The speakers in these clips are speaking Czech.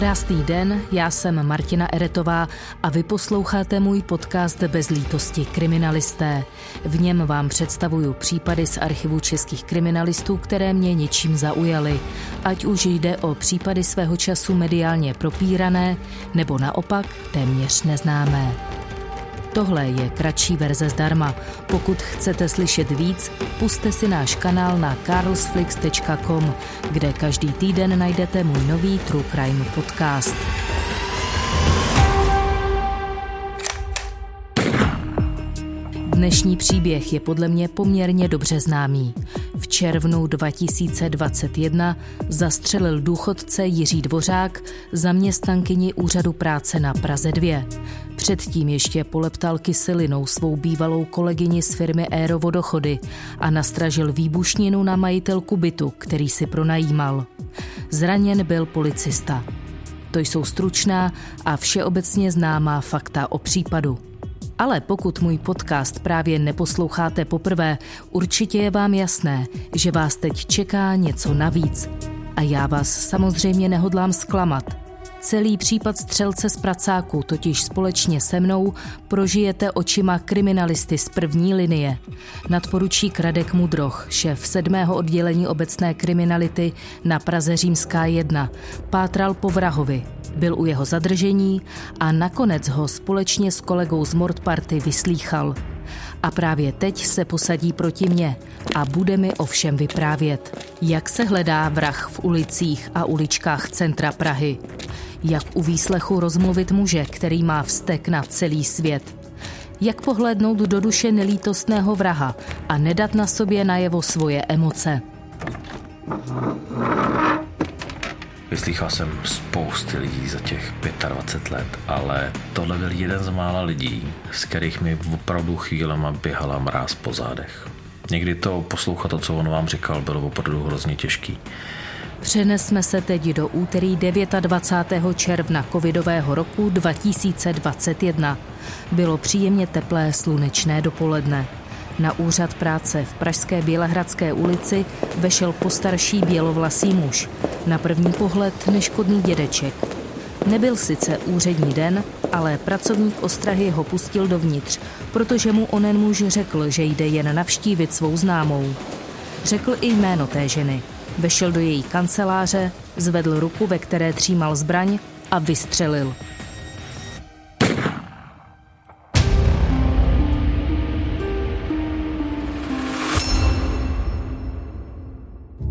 Krásný den, já jsem Martina Eretová a vy posloucháte můj podcast Bez lítosti kriminalisté. V něm vám představuju případy z archivu českých kriminalistů, které mě něčím zaujaly. Ať už jde o případy svého času mediálně propírané, nebo naopak téměř neznámé. Tohle je kratší verze zdarma. Pokud chcete slyšet víc, puste si náš kanál na carlsflix.com, kde každý týden najdete můj nový True Crime podcast. Dnešní příběh je podle mě poměrně dobře známý. V červnu 2021 zastřelil důchodce Jiří Dvořák zaměstnankyni úřadu práce na Praze 2. Předtím ještě poleptal kyselinou svou bývalou kolegyni z firmy Aerovodochody a nastražil výbušninu na majitelku bytu, který si pronajímal. Zraněn byl policista. To jsou stručná a všeobecně známá fakta o případu. Ale pokud můj podcast právě neposloucháte poprvé, určitě je vám jasné, že vás teď čeká něco navíc. A já vás samozřejmě nehodlám zklamat. Celý případ střelce z pracáku totiž společně se mnou prožijete očima kriminalisty z první linie. Nadporučík Radek Mudroch, šéf sedmého oddělení obecné kriminality na Praze Římská 1, pátral po vrahovi, byl u jeho zadržení a nakonec ho společně s kolegou z Mordparty vyslýchal. A právě teď se posadí proti mně a bude mi o všem vyprávět. Jak se hledá vrah v ulicích a uličkách centra Prahy? Jak u výslechu rozmluvit muže, který má vztek na celý svět? Jak pohlednout do duše nelítostného vraha a nedat na sobě najevo svoje emoce? Vyslýchal jsem spousty lidí za těch 25 let, ale tohle byl jeden z mála lidí, z kterých mi opravdu chvílema běhala mráz po zádech. Někdy to poslouchat to, co on vám říkal, bylo opravdu hrozně těžký. Přenesme se teď do úterý 29. června covidového roku 2021. Bylo příjemně teplé slunečné dopoledne. Na úřad práce v Pražské Bělehradské ulici vešel postarší bělovlasý muž. Na první pohled neškodný dědeček. Nebyl sice úřední den, ale pracovník ostrahy ho pustil dovnitř, protože mu onen muž řekl, že jde jen navštívit svou známou. Řekl i jméno té ženy. Vešel do její kanceláře, zvedl ruku, ve které třímal zbraň a vystřelil.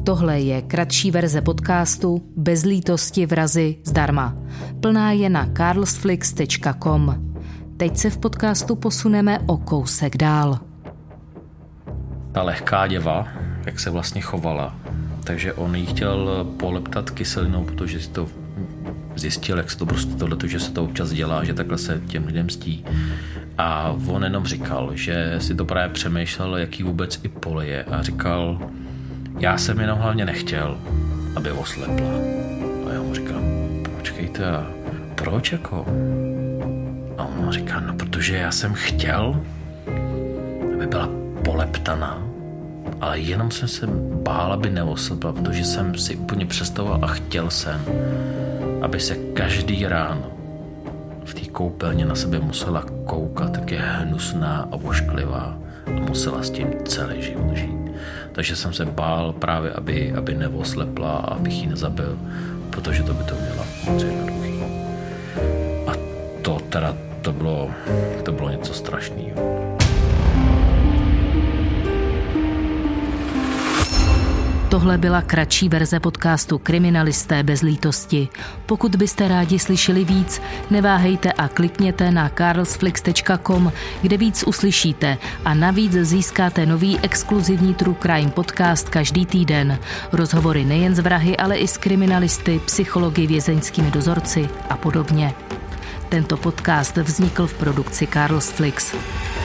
Tohle je kratší verze podcastu Bez lítosti vrazy zdarma. Plná je na carlsflix.com. Teď se v podcastu posuneme o kousek dál. Ta lehká děva, jak se vlastně chovala, takže on jí chtěl poleptat kyselinou, protože si to zjistil, jak se to prostě tohle, že se to občas dělá, že takhle se těm lidem stí. A on jenom říkal, že si to právě přemýšlel, jaký vůbec i polije a říkal, já jsem jenom hlavně nechtěl, aby oslepla. A já mu říkám, počkejte, a proč jako? A on říká, no protože já jsem chtěl, aby byla poleptaná, ale jenom jsem se bál, aby neoslepla, protože jsem si úplně představoval a chtěl jsem, aby se každý ráno v té koupelně na sebe musela koukat, tak je hnusná a ošklivá a musela s tím celý život žít takže jsem se bál právě, aby, aby nevoslepla a abych ji nezabil, protože to by to měla moc jednoduchý. A to teda, to bylo, to bylo něco strašného. Tohle byla kratší verze podcastu Kriminalisté bez lítosti. Pokud byste rádi slyšeli víc, neváhejte a klikněte na carlsflix.com, kde víc uslyšíte a navíc získáte nový exkluzivní True Crime podcast každý týden. Rozhovory nejen z vrahy, ale i s kriminalisty, psychologi, vězeňskými dozorci a podobně. Tento podcast vznikl v produkci Carlsflix. Flix.